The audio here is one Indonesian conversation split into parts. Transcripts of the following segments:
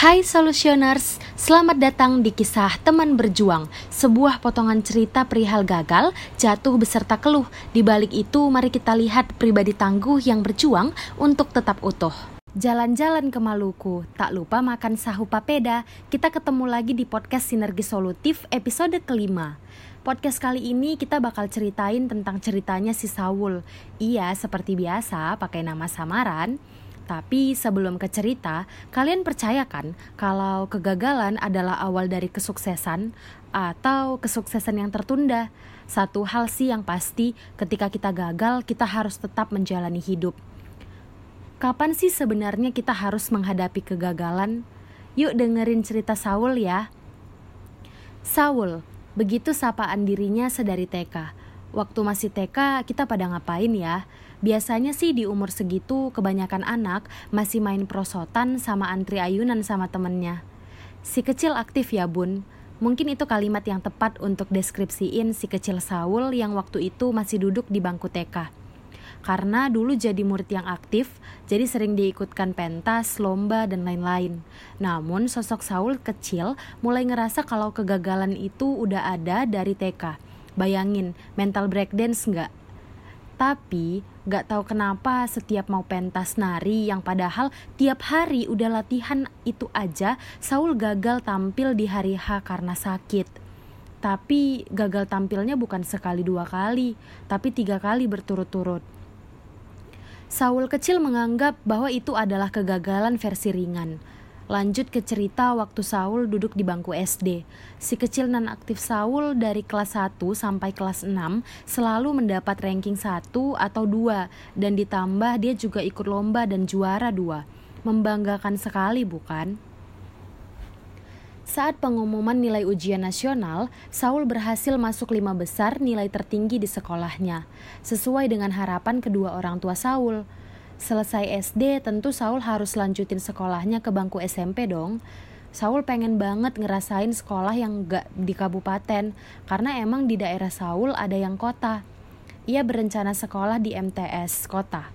Hai Solutioners, selamat datang di kisah teman berjuang Sebuah potongan cerita perihal gagal, jatuh beserta keluh. Di balik itu mari kita lihat pribadi tangguh yang berjuang untuk tetap utuh. Jalan-jalan ke Maluku, tak lupa makan sahu papeda. Kita ketemu lagi di podcast Sinergi Solutif episode kelima. Podcast kali ini kita bakal ceritain tentang ceritanya si Saul. Ia seperti biasa pakai nama samaran tapi sebelum ke cerita, kalian percaya kan kalau kegagalan adalah awal dari kesuksesan atau kesuksesan yang tertunda? Satu hal sih yang pasti, ketika kita gagal, kita harus tetap menjalani hidup. Kapan sih sebenarnya kita harus menghadapi kegagalan? Yuk dengerin cerita Saul ya. Saul, begitu sapaan dirinya sedari TK. Waktu masih TK, kita pada ngapain ya? Biasanya sih di umur segitu, kebanyakan anak masih main prosotan sama antri ayunan sama temennya. Si kecil aktif ya bun. Mungkin itu kalimat yang tepat untuk deskripsiin si kecil Saul yang waktu itu masih duduk di bangku TK. Karena dulu jadi murid yang aktif, jadi sering diikutkan pentas, lomba, dan lain-lain. Namun sosok Saul kecil mulai ngerasa kalau kegagalan itu udah ada dari TK Bayangin, mental breakdance nggak? Tapi gak tahu kenapa setiap mau pentas nari yang padahal tiap hari udah latihan itu aja Saul gagal tampil di hari H karena sakit. Tapi gagal tampilnya bukan sekali dua kali, tapi tiga kali berturut-turut. Saul kecil menganggap bahwa itu adalah kegagalan versi ringan Lanjut ke cerita waktu Saul duduk di bangku SD. Si kecil non aktif Saul dari kelas 1 sampai kelas 6 selalu mendapat ranking 1 atau 2 dan ditambah dia juga ikut lomba dan juara 2. Membanggakan sekali bukan? Saat pengumuman nilai ujian nasional, Saul berhasil masuk lima besar nilai tertinggi di sekolahnya, sesuai dengan harapan kedua orang tua Saul. Selesai SD, tentu Saul harus lanjutin sekolahnya ke bangku SMP dong. Saul pengen banget ngerasain sekolah yang gak di kabupaten, karena emang di daerah Saul ada yang kota. Ia berencana sekolah di MTS kota.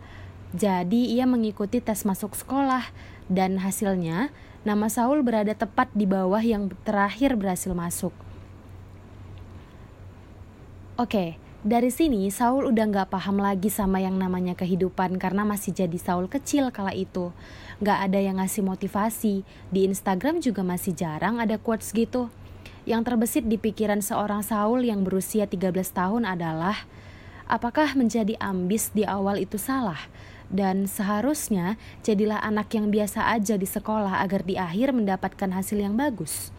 Jadi ia mengikuti tes masuk sekolah, dan hasilnya nama Saul berada tepat di bawah yang terakhir berhasil masuk. Oke, dari sini Saul udah gak paham lagi sama yang namanya kehidupan karena masih jadi Saul kecil kala itu. Gak ada yang ngasih motivasi, di Instagram juga masih jarang ada quotes gitu. Yang terbesit di pikiran seorang Saul yang berusia 13 tahun adalah, apakah menjadi ambis di awal itu salah? Dan seharusnya jadilah anak yang biasa aja di sekolah agar di akhir mendapatkan hasil yang bagus.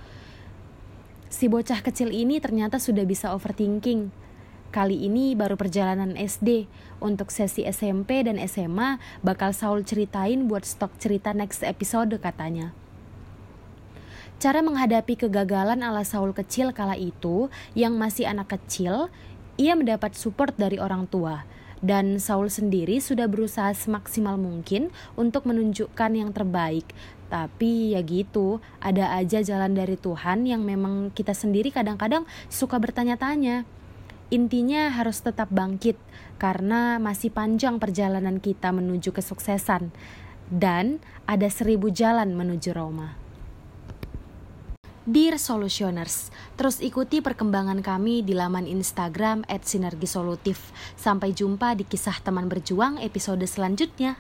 Si bocah kecil ini ternyata sudah bisa overthinking Kali ini baru perjalanan SD. Untuk sesi SMP dan SMA bakal Saul ceritain buat stok cerita next episode katanya. Cara menghadapi kegagalan ala Saul kecil kala itu, yang masih anak kecil, ia mendapat support dari orang tua. Dan Saul sendiri sudah berusaha semaksimal mungkin untuk menunjukkan yang terbaik. Tapi ya gitu, ada aja jalan dari Tuhan yang memang kita sendiri kadang-kadang suka bertanya-tanya Intinya harus tetap bangkit karena masih panjang perjalanan kita menuju kesuksesan dan ada seribu jalan menuju Roma. Dear Solutioners, terus ikuti perkembangan kami di laman Instagram @sinergisolutif. Sampai jumpa di kisah teman berjuang episode selanjutnya.